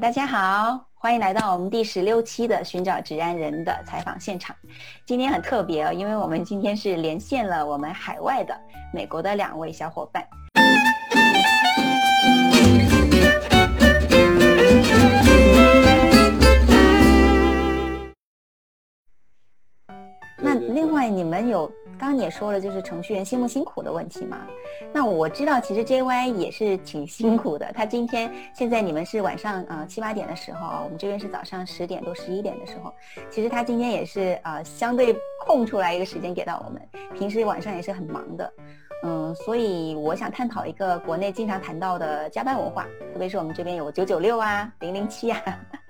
大家好，欢迎来到我们第十六期的寻找治安人的采访现场。今天很特别哦，因为我们今天是连线了我们海外的美国的两位小伙伴。那另外，你们有刚刚也说了，就是程序员辛不辛苦的问题嘛？那我知道，其实 JY 也是挺辛苦的。他今天现在你们是晚上呃七八点的时候，我们这边是早上十点多十一点的时候。其实他今天也是呃相对空出来一个时间给到我们，平时晚上也是很忙的。嗯，所以我想探讨一个国内经常谈到的加班文化，特别是我们这边有九九六啊、零零七啊。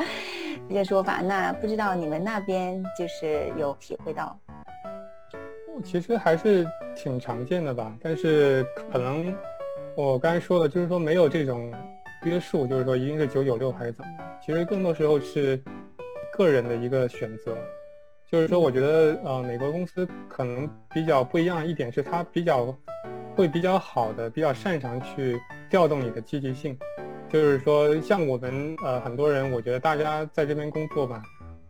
这些说法，那不知道你们那边就是有体会到？其实还是挺常见的吧，但是可能我刚才说的，就是说没有这种约束，就是说一定是九九六还是怎么。其实更多时候是个人的一个选择。就是说，我觉得呃，美国公司可能比较不一样一点是，它比较会比较好的、比较擅长去调动你的积极性。就是说，像我们呃很多人，我觉得大家在这边工作吧，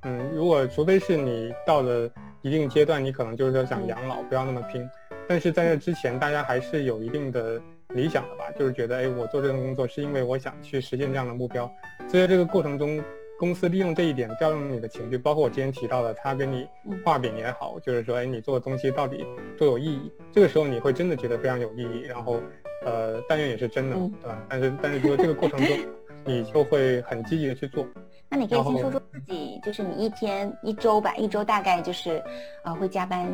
嗯，如果除非是你到了一定阶段，你可能就是说想养老，不要那么拼。但是在这之前，大家还是有一定的理想的吧，就是觉得，哎，我做这份工作是因为我想去实现这样的目标。所以在这个过程中，公司利用这一点调动你的情绪，包括我之前提到的，他跟你画饼也好，就是说，哎，你做的东西到底多有意义？这个时候你会真的觉得非常有意义，然后。呃，但愿也是真的，对吧？但是，但是，就这个过程中，你就会很积极的去做。那你可以先说说自己，就是你一天一周吧，一周大概就是，呃，会加班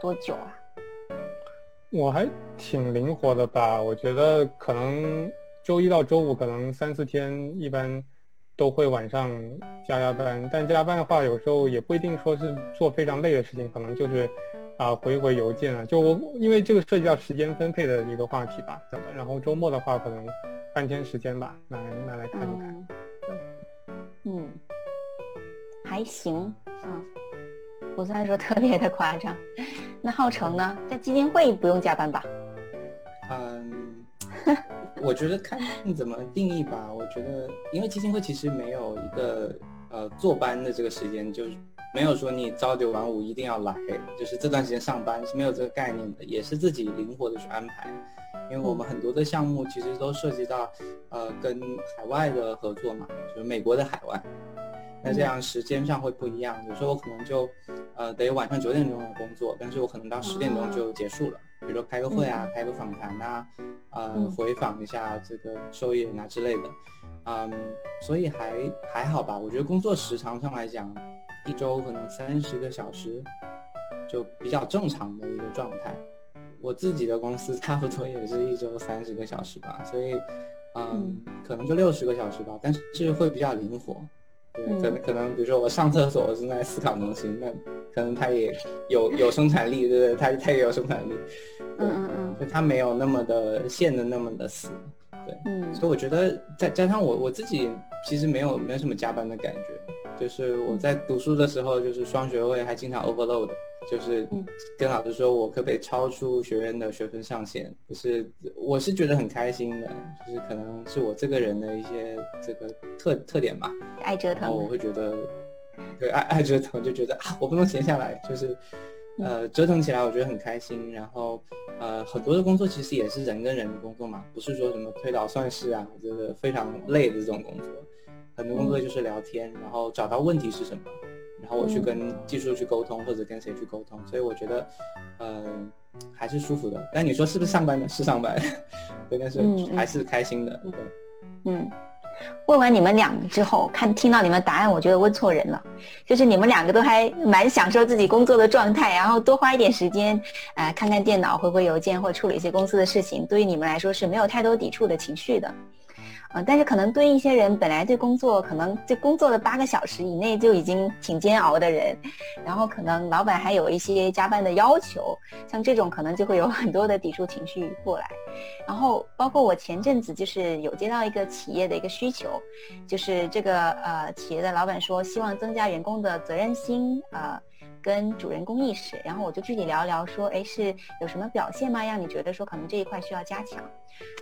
多久啊？我还挺灵活的吧，我觉得可能周一到周五可能三四天，一般都会晚上加加班。但加班的话，有时候也不一定说是做非常累的事情，可能就是。啊，回回邮件啊，就我因为这个涉及到时间分配的一个话题吧，然后周末的话可能半天时间吧，拿拿来看一看。嗯，还行，嗯，不算说特别的夸张。那浩成呢，在基金会不用加班吧？嗯，我觉得看怎么定义吧。我觉得，因为基金会其实没有一个呃坐班的这个时间，就是。没有说你朝九晚五一定要来，就是这段时间上班是没有这个概念的，也是自己灵活的去安排。因为我们很多的项目其实都涉及到，呃，跟海外的合作嘛，就是美国的海外，那这样时间上会不一样。有时候我可能就，呃，得晚上九点钟的工作，但是我可能到十点钟就结束了，比如说开个会啊，开个访谈啊，呃，回访一下这个受益人啊之类的，嗯，所以还还好吧。我觉得工作时长上来讲。一周可能三十个小时，就比较正常的一个状态。我自己的公司 差不多也是一周三十个小时吧，所以，嗯，可能就六十个小时吧。但是会比较灵活，对，可能可能比如说我上厕所我正在思考东西，那可能他也有有生产力，对不对？他他也有生产力，嗯嗯嗯，就他没有那么的限的那么的死，对，嗯。所以我觉得再加上我我自己其实没有没有什么加班的感觉。就是我在读书的时候，就是双学位还经常 overload，就是跟老师说我可不可以超出学院的学分上限，就是我是觉得很开心的，就是可能是我这个人的一些这个特特点吧，爱折腾，然后我会觉得，对爱爱折腾就觉得啊我不能闲下来，就是呃折腾起来我觉得很开心，然后呃很多的工作其实也是人跟人的工作嘛，不是说什么推导算式啊，就是非常累的这种工作。很多工作就是聊天，然后找到问题是什么，然后我去跟技术去沟通，或者跟谁去沟通，所以我觉得，嗯，还是舒服的。但你说是不是上班呢？是上班，对，但是还是开心的。对，嗯，问完你们两个之后，看听到你们答案，我觉得问错人了，就是你们两个都还蛮享受自己工作的状态，然后多花一点时间，呃，看看电脑，回回邮件，或处理一些公司的事情，对于你们来说是没有太多抵触的情绪的。但是可能对一些人本来对工作可能就工作了八个小时以内就已经挺煎熬的人，然后可能老板还有一些加班的要求，像这种可能就会有很多的抵触情绪过来。然后包括我前阵子就是有接到一个企业的一个需求，就是这个呃企业的老板说希望增加员工的责任心，呃。跟主人公意识，然后我就具体聊一聊，说，哎，是有什么表现吗？让你觉得说可能这一块需要加强。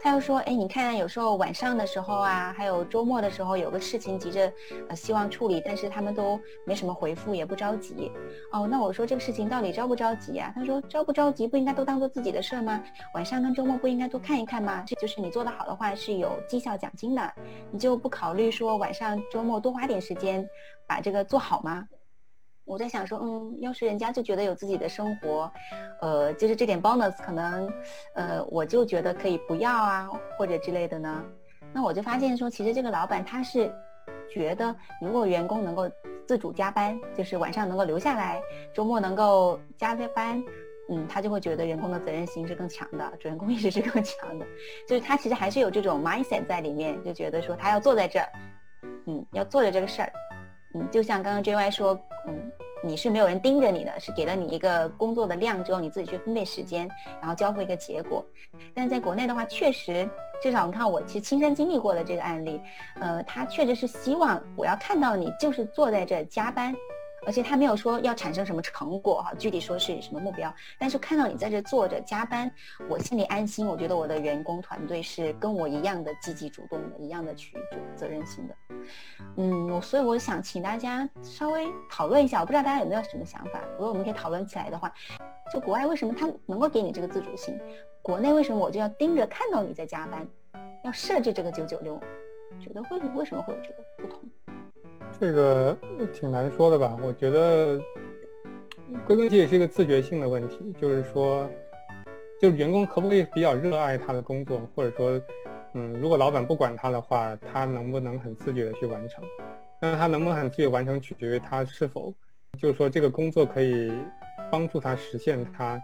他又说，哎，你看有时候晚上的时候啊，还有周末的时候，有个事情急着呃希望处理，但是他们都没什么回复，也不着急。哦，那我说这个事情到底着不着急啊？他说着不着急不应该都当做自己的事儿吗？晚上跟周末不应该多看一看吗？这就是你做得好的话是有绩效奖金的，你就不考虑说晚上周末多花点时间把这个做好吗？我在想说，嗯，要是人家就觉得有自己的生活，呃，就是这点 bonus 可能，呃，我就觉得可以不要啊，或者之类的呢。那我就发现说，其实这个老板他是觉得，如果员工能够自主加班，就是晚上能够留下来，周末能够加加班，嗯，他就会觉得员工的责任心是更强的，主人公意识是更强的，就是他其实还是有这种 mindset 在里面，就觉得说他要坐在这儿，嗯，要做着这个事儿。嗯，就像刚刚 J Y 说，嗯，你是没有人盯着你的，是给了你一个工作的量之后，你自己去分配时间，然后交付一个结果。但在国内的话，确实，至少你看我其实亲身经历过的这个案例，呃，他确实是希望我要看到你就是坐在这加班。而且他没有说要产生什么成果哈，具体说是什么目标，但是看到你在这坐着加班，我心里安心。我觉得我的员工团队是跟我一样的积极主动的，一样的去责任心的。嗯，我所以我想请大家稍微讨论一下，我不知道大家有没有什么想法。如果我们可以讨论起来的话，就国外为什么他能够给你这个自主性，国内为什么我就要盯着看到你在加班，要设置这个九九六？觉得会为什么会有这个不同？这个挺难说的吧？我觉得归根结底是一个自觉性的问题，就是说，就是员工可不可以比较热爱他的工作，或者说，嗯，如果老板不管他的话，他能不能很自觉的去完成？但是他能不能很自觉完成，取决于他是否，就是说这个工作可以帮助他实现他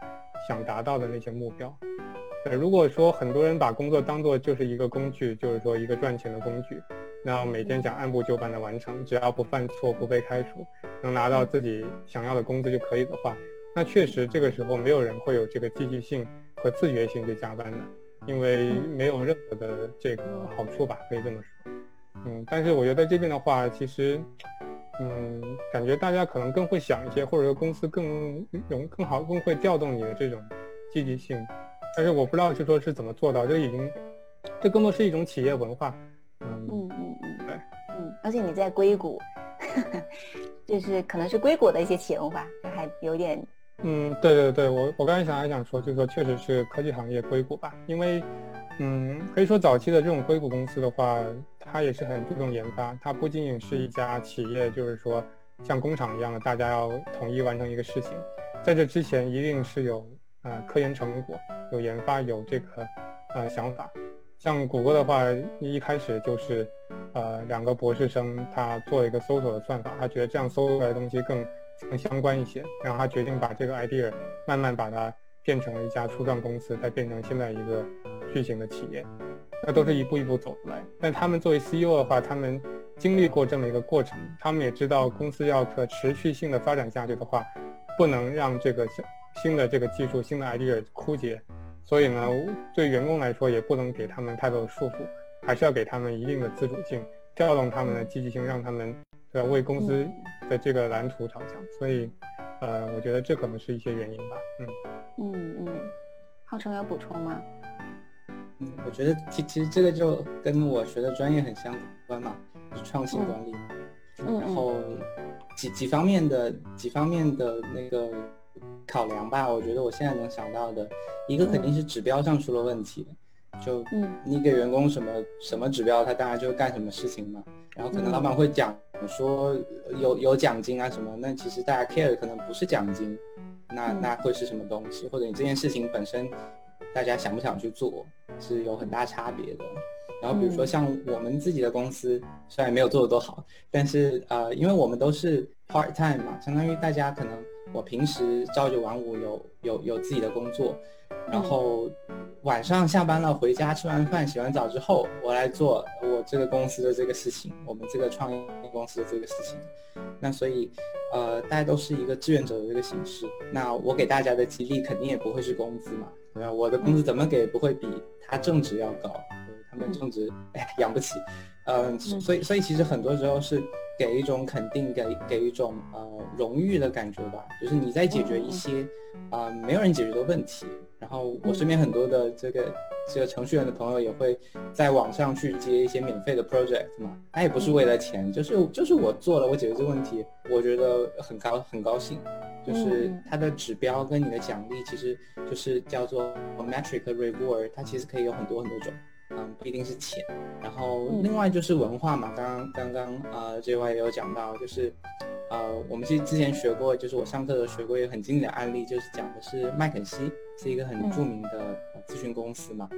想达到的那些目标。呃，如果说很多人把工作当做就是一个工具，就是说一个赚钱的工具。然后每天想按部就班的完成，只要不犯错、不被开除，能拿到自己想要的工资就可以的话，那确实这个时候没有人会有这个积极性和自觉性去加班的，因为没有任何的这个好处吧，可以这么说。嗯，但是我觉得这边的话，其实，嗯，感觉大家可能更会想一些，或者说公司更容更好、更会调动你的这种积极性，但是我不知道就说是怎么做到，这已经，这更多是一种企业文化。而且你在硅谷，就是可能是硅谷的一些企业文化，还有点，嗯，对对对，我我刚才想还想说，就是说确实是科技行业硅谷吧，因为，嗯，可以说早期的这种硅谷公司的话，它也是很注重研发，它不仅仅是一家企业，就是说像工厂一样的，大家要统一完成一个事情，在这之前一定是有呃科研成果，有研发，有这个呃想法。像谷歌的话，一开始就是，呃，两个博士生，他做一个搜索的算法，他觉得这样搜出来的东西更更相关一些，然后他决定把这个 idea 慢慢把它变成了一家初创公司，再变成现在一个巨型的企业，那都是一步一步走出来。但他们作为 CEO 的话，他们经历过这么一个过程，他们也知道公司要可持续性的发展下去的话，不能让这个新的这个技术、新的 idea 枯竭。所以呢，对员工来说也不能给他们太多的束缚，还是要给他们一定的自主性，调动他们的积极性，让他们对吧为公司的这个蓝图着想。所以，呃，我觉得这可能是一些原因吧。嗯嗯嗯，浩成有补充吗？嗯，我觉得其其实这个就跟我学的专业很相关嘛，是创新管理。嗯然后几几方面的几方面的那个。考量吧，我觉得我现在能想到的一个肯定是指标上出了问题，就你给员工什么什么指标，他当然就干什么事情嘛。然后可能老板会讲说有有奖金啊什么，那其实大家 care 的可能不是奖金，那那会是什么东西？或者你这件事情本身，大家想不想去做，是有很大差别的。然后比如说像我们自己的公司，虽然没有做的多好，但是呃，因为我们都是 part time 嘛，相当于大家可能。我平时朝九晚五，有有有自己的工作，然后晚上下班了回家吃完饭洗完澡之后，我来做我这个公司的这个事情，我们这个创业公司的这个事情。那所以，呃，大家都是一个志愿者的这个形式。那我给大家的激励肯定也不会是工资嘛，对吧？我的工资怎么给不会比他正职要高，他们种植哎养不起，嗯，所以所以其实很多时候是给一种肯定，给给一种呃荣誉的感觉吧，就是你在解决一些啊没有人解决的问题。然后我身边很多的这个这个程序员的朋友也会在网上去接一些免费的 project 嘛，他也不是为了钱，就是就是我做了，我解决这个问题，我觉得很高很高兴，就是它的指标跟你的奖励其实就是叫做 metric reward，它其实可以有很多很多种，嗯，不一定是钱。然后另外就是文化嘛，刚刚刚刚啊这块也有讲到，就是。呃，我们其实之前学过，就是我上课的时候学过一个很经典的案例，就是讲的是麦肯锡是一个很著名的咨询公司嘛，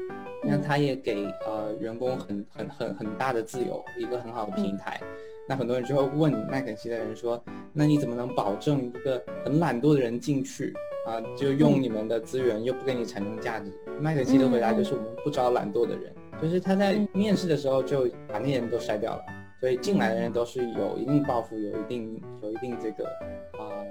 那他也给呃员工很很很很大的自由，一个很好的平台。那很多人就会问麦肯锡的人说，那你怎么能保证一个很懒惰的人进去啊，就用你们的资源又不给你产生价值？麦肯锡的回答就是我们不招懒惰的人，就是他在面试的时候就把那些人都筛掉了。所以进来的人都是有一定抱负、有一定、有一定这个呃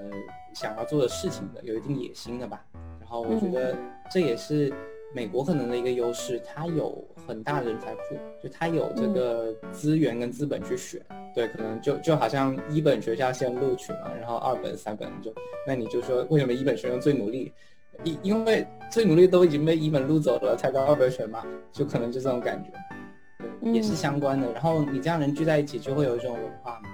想要做的事情的，有一定野心的吧。然后我觉得这也是美国可能的一个优势，它有很大的人才库，就它有这个资源跟资本去选。对，可能就就好像一本学校先录取嘛，然后二本、三本就，那你就说为什么一本学生最努力？因因为最努力都已经被一本录走了，才到二本选嘛，就可能就这种感觉。也是相关的，然后你这样人聚在一起，就会有一种文化嘛。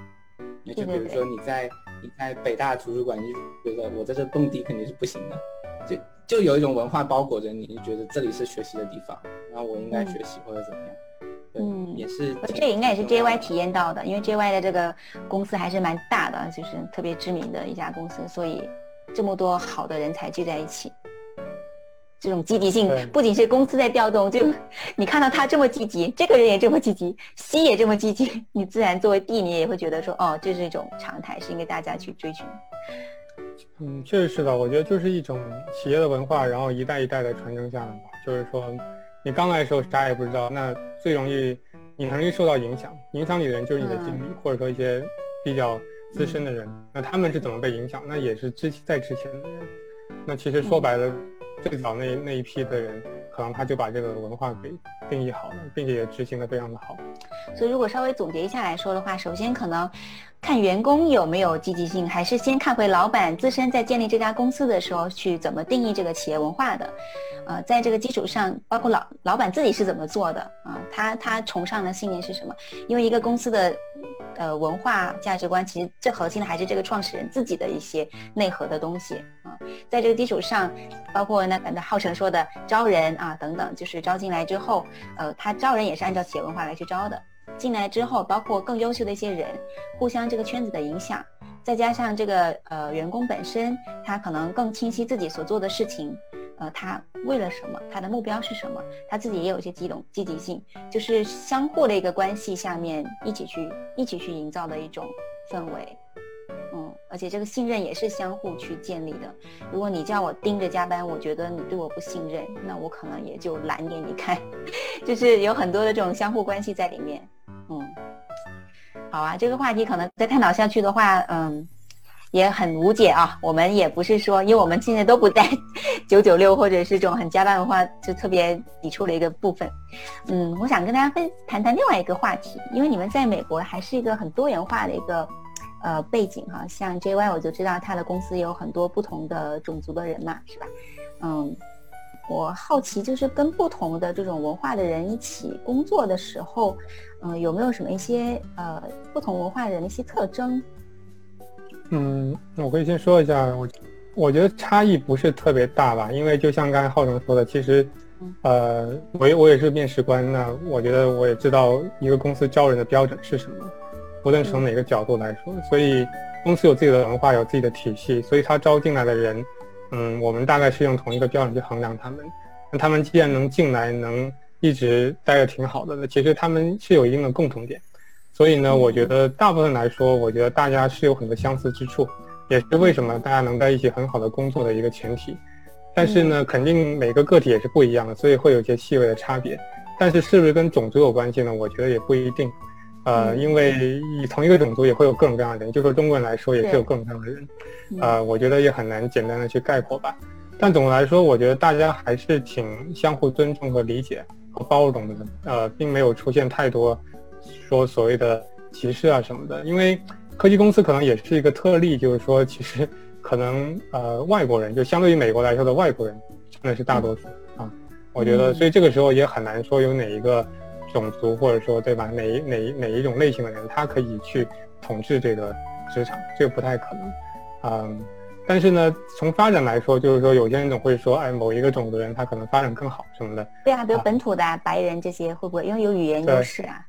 那就比如说你在你在北大图书馆，你就觉得我在这蹦迪肯定是不行的，就就有一种文化包裹着你，你觉得这里是学习的地方，然后我应该学习或者怎么样。嗯，也是。这应该也是 JY 体验到的，因为 JY 的这个公司还是蛮大的，就是特别知名的一家公司，所以这么多好的人才聚在一起。这种积极性不仅是公司在调动，就你看到他这么积极，这个人也这么积极，C 也这么积极，你自然作为 D，你也会觉得说，哦，这是一种常态，是应该大家去追寻。嗯，确实是的，我觉得就是一种企业的文化，然后一代一代的传承下来吧。就是说，你刚来的时候啥也不知道，那最容易你很容易受到影响，影响你的人就是你的经理，或者说一些比较资深的人。那他们是怎么被影响？那也是之在之前的人。那其实说白了。最早那那一批的人，可能他就把这个文化给定义好了，并且也执行的非常的好。所以如果稍微总结一下来说的话，首先可能看员工有没有积极性，还是先看回老板自身在建立这家公司的时候去怎么定义这个企业文化的。呃，在这个基础上，包括老老板自己是怎么做的啊？他他崇尚的信念是什么？因为一个公司的。呃，文化价值观其实最核心的还是这个创始人自己的一些内核的东西啊。在这个基础上，包括那那浩辰说的招人啊等等，就是招进来之后，呃，他招人也是按照企业文化来去招的。进来之后，包括更优秀的一些人，互相这个圈子的影响，再加上这个呃员工本身，他可能更清晰自己所做的事情。呃，他为了什么？他的目标是什么？他自己也有一些激动、积极性，就是相互的一个关系下面一起去、一起去营造的一种氛围。嗯，而且这个信任也是相互去建立的。如果你叫我盯着加班，我觉得你对我不信任，那我可能也就懒给你看。就是有很多的这种相互关系在里面。嗯，好啊，这个话题可能再探讨下去的话，嗯。也很无解啊，我们也不是说，因为我们现在都不在 九九六或者是这种很加班文化，就特别抵触的一个部分。嗯，我想跟大家分谈谈另外一个话题，因为你们在美国还是一个很多元化的一个呃背景哈，像 JY 我就知道他的公司有很多不同的种族的人嘛，是吧？嗯，我好奇就是跟不同的这种文化的人一起工作的时候，嗯，有没有什么一些呃不同文化的人的一些特征？嗯，我可以先说一下，我我觉得差异不是特别大吧，因为就像刚才浩成说的，其实，呃，我我也是面试官，那我觉得我也知道一个公司招人的标准是什么，无论从哪个角度来说，所以公司有自己的文化，有自己的体系，所以他招进来的人，嗯，我们大概是用同一个标准去衡量他们。那他们既然能进来，能一直待着挺好的，那其实他们是有一定的共同点。所以呢，我觉得大部分来说，我觉得大家是有很多相似之处，也是为什么大家能在一起很好的工作的一个前提。但是呢，肯定每个个体也是不一样的，所以会有一些细微的差别。但是是不是跟种族有关系呢？我觉得也不一定。呃，因为同一个种族也会有各种各样的人，就说中国人来说也是有各种各样的人。呃，我觉得也很难简单的去概括吧。但总的来说，我觉得大家还是挺相互尊重和理解和包容的，呃，并没有出现太多说所谓的歧视啊什么的。因为科技公司可能也是一个特例，就是说，其实可能呃外国人就相对于美国来说的外国人真的是大多数啊。我觉得，所以这个时候也很难说有哪一个种族或者说对吧哪一哪一哪一种类型的人他可以去统治这个职场，这个不太可能，嗯。但是呢，从发展来说，就是说有些人总会说，哎，某一个种族人他可能发展更好什么的。对啊，比如本土的白人这些会不会因为有语言优势啊？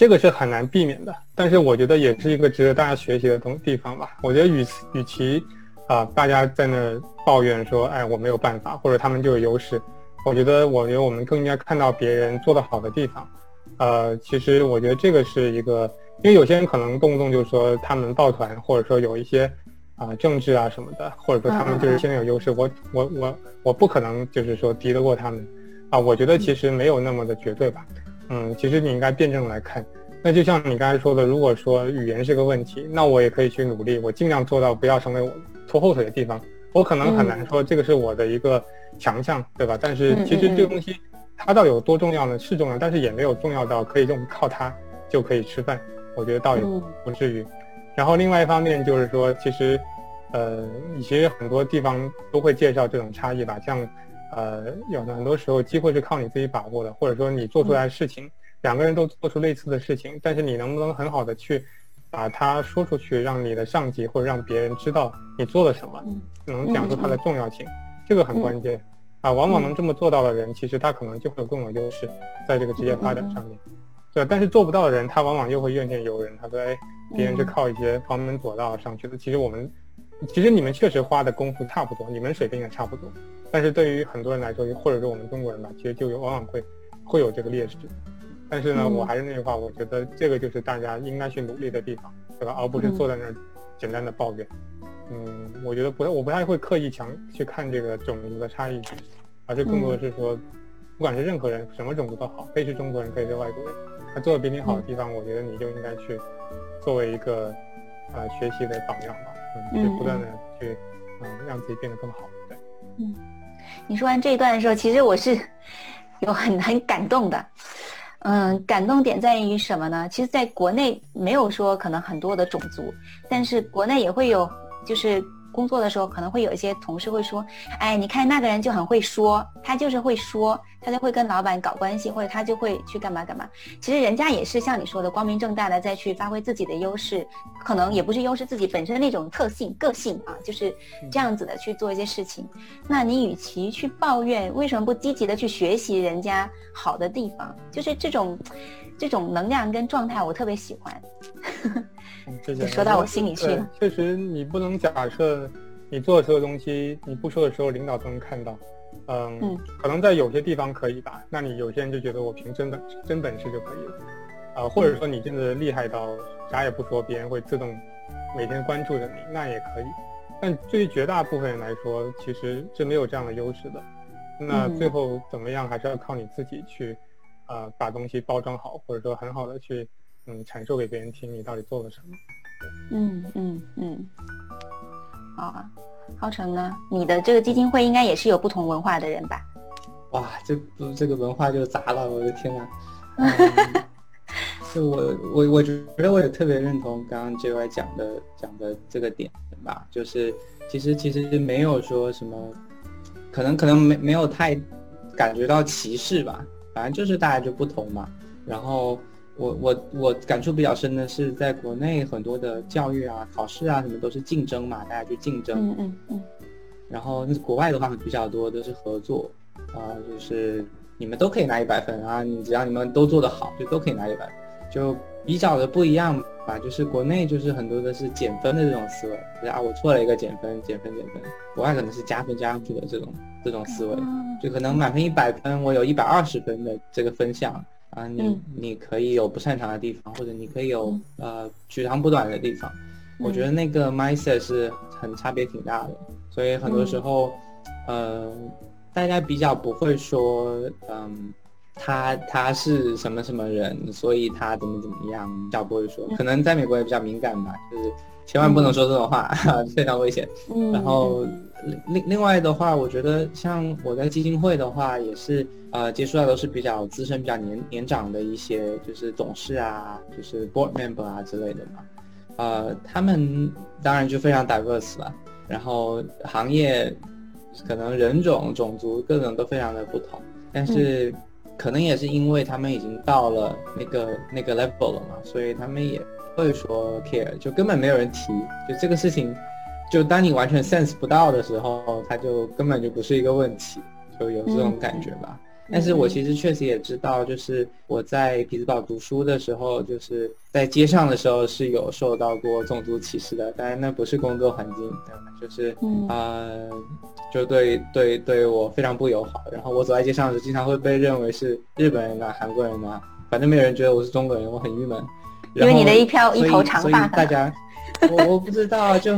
这个是很难避免的。但是我觉得也是一个值得大家学习的东地方吧。我觉得与与其啊大家在那抱怨说，哎，我没有办法，或者他们就有优势，我觉得我觉得我们更应该看到别人做得好的地方。呃，其实我觉得这个是一个，因为有些人可能动不动就说他们抱团，或者说有一些。啊，政治啊什么的，或者说他们就是现在有优势，我我我我不可能就是说敌得过他们，啊，我觉得其实没有那么的绝对吧，嗯，其实你应该辩证来看。那就像你刚才说的，如果说语言是个问题，那我也可以去努力，我尽量做到不要成为我拖后腿的地方。我可能很难说这个是我的一个强项，对吧？但是其实这个东西它到底有多重要呢？是重要，但是也没有重要到可以用靠它就可以吃饭。我觉得倒也不至于。然后另外一方面就是说，其实，呃，其实很多地方都会介绍这种差异吧，像，呃，有的很多时候机会是靠你自己把握的，或者说你做出来的事情，两个人都做出类似的事情，但是你能不能很好的去把它说出去，让你的上级或者让别人知道你做了什么，能讲出它的重要性，这个很关键，啊，往往能这么做到的人，其实他可能就会有更有优势，在这个职业发展上面。对，但是做不到的人，他往往又会怨天尤人。他说：“哎，别人是靠一些旁门左道上去的。其实我们，其实你们确实花的功夫差不多，你们水平也差不多。但是对于很多人来说，或者说我们中国人吧，其实就有往往会会有这个劣势。但是呢，我还是那句话，我觉得这个就是大家应该去努力的地方，对吧？而不是坐在那儿简单的抱怨。嗯，我觉得不，我不太会刻意强去看这个种族的差异，而是更多的是说，不管是任何人，什么种族都好，可以是中国人，可以是外国人。”他做的比你好的地方，我觉得你就应该去作为一个呃学习的榜样吧，嗯，就不断的去嗯让自己变得更好。对，嗯，你说完这一段的时候，其实我是 有很很感动的，嗯，感动点在于什么呢？其实在国内没有说可能很多的种族，但是国内也会有，就是。工作的时候可能会有一些同事会说，哎，你看那个人就很会说，他就是会说，他就会跟老板搞关系，或者他就会去干嘛干嘛。其实人家也是像你说的，光明正大的再去发挥自己的优势，可能也不是优势自己本身那种特性个性啊，就是这样子的去做一些事情。那你与其去抱怨，为什么不积极的去学习人家好的地方？就是这种这种能量跟状态，我特别喜欢。就说到我心里去了。确实，你不能假设你做的所有东西，你不说的时候，领导都能看到。嗯，可能在有些地方可以吧。那你有些人就觉得我凭真本真本事就可以了，啊，或者说你真的厉害到啥也不说，别人会自动每天关注着你，那也可以。但对于绝大部分人来说，其实是没有这样的优势的。那最后怎么样，还是要靠你自己去，啊，把东西包装好，或者说很好的去。嗯，阐述给别人听，你到底做了什么？嗯嗯嗯，好啊，浩成呢？你的这个基金会应该也是有不同文化的人吧？哇，这不这个文化就杂了，我的天呐！就我我我觉得我也特别认同刚刚 J Y 讲的讲的这个点吧，就是其实其实没有说什么，可能可能没没有太感觉到歧视吧，反正就是大家就不同嘛，然后。我我我感触比较深的是，在国内很多的教育啊、考试啊什么都是竞争嘛，大家去竞争。嗯嗯嗯。然后国外的话比较多都是合作，啊，就是你们都可以拿一百分啊，你只要你们都做得好，就都可以拿一百分，就比较的不一样吧。就是国内就是很多的是减分的这种思维，就是啊我错了一个减分，减分减分。国外可能是加分加上去的这种这种思维，就可能满分一百分，我有一百二十分的这个分项。啊，你你可以有不擅长的地方，或者你可以有呃取长补短的地方。我觉得那个 mindset 是很差别挺大的，所以很多时候，呃，大家比较不会说，嗯，他他是什么什么人，所以他怎么怎么样，比较不会说。可能在美国也比较敏感吧，就是千万不能说这种话，非常危险。嗯，然后另另外的话，我觉得像我在基金会的话，也是呃接触到都是比较资深、比较年年长的一些，就是董事啊，就是 board member 啊之类的嘛。呃，他们当然就非常 diverse 了，然后行业可能人种、种族各种都非常的不同，但是可能也是因为他们已经到了那个那个 level 了嘛，所以他们也会说 care，就根本没有人提，就这个事情，就当你完全 sense 不到的时候，它就根本就不是一个问题，就有这种感觉吧。但是我其实确实也知道，就是我在匹兹堡读书的时候，就是在街上的时候是有受到过种族歧视的，当然那不是工作环境，就是呃，就对对对我非常不友好。然后我走在街上的时候，经常会被认为是日本人呐、韩国人呐，反正没有人觉得我是中国人，我很郁闷。因为你的一飘一头长发，大家 我我不知道，就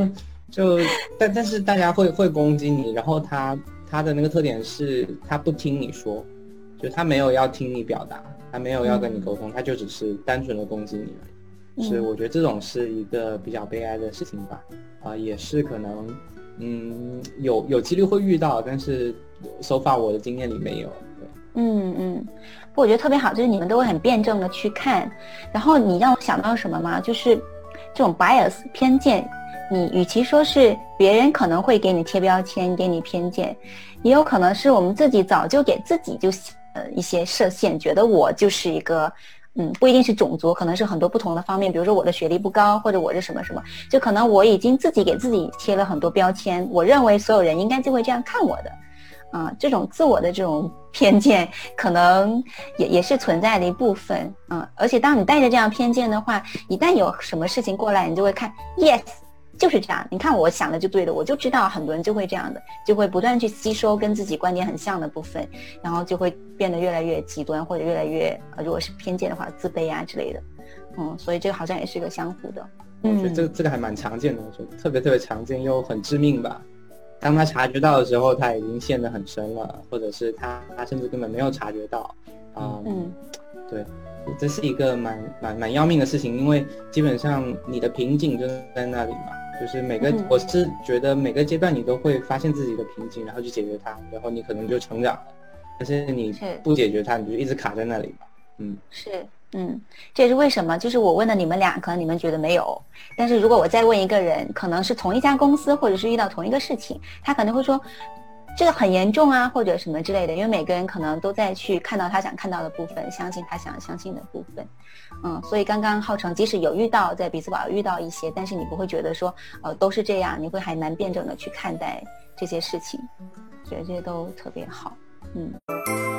就但但是大家会会攻击你，然后他他的那个特点是他不听你说。就他没有要听你表达，他没有要跟你沟通，他就只是单纯的攻击你而已。是，我觉得这种是一个比较悲哀的事情吧。啊，也是可能，嗯，有有几率会遇到，但是手法我的经验里没有。嗯嗯，不，我觉得特别好，就是你们都会很辩证的去看。然后你让我想到什么吗？就是这种 bias 偏见，你与其说是别人可能会给你贴标签，给你偏见，也有可能是我们自己早就给自己就。呃，一些设限，觉得我就是一个，嗯，不一定是种族，可能是很多不同的方面，比如说我的学历不高，或者我是什么什么，就可能我已经自己给自己贴了很多标签，我认为所有人应该就会这样看我的，啊，这种自我的这种偏见，可能也也是存在的一部分，嗯，而且当你带着这样偏见的话，一旦有什么事情过来，你就会看，yes。就是这样，你看我想的就对的，我就知道很多人就会这样的，就会不断去吸收跟自己观点很像的部分，然后就会变得越来越极端，或者越来越呃，如果是偏见的话，自卑啊之类的，嗯，所以这个好像也是一个相互的。我觉得这这个还蛮常见的，我觉得特别特别常见又很致命吧。当他察觉到的时候，他已经陷得很深了，或者是他他甚至根本没有察觉到。嗯，对，这是一个蛮蛮蛮要命的事情，因为基本上你的瓶颈就在那里嘛。就是每个，我是觉得每个阶段你都会发现自己的瓶颈，然后去解决它，然后你可能就成长了。但是你不解决它，你就一直卡在那里嗯，是，嗯，这也是为什么，就是我问的你们俩，可能你们觉得没有，但是如果我再问一个人，可能是同一家公司，或者是遇到同一个事情，他可能会说。这个很严重啊，或者什么之类的，因为每个人可能都在去看到他想看到的部分，相信他想相信的部分，嗯，所以刚刚浩成即使有遇到在比斯堡遇到一些，但是你不会觉得说，呃，都是这样，你会还蛮辩证的去看待这些事情，觉得这些都特别好，嗯。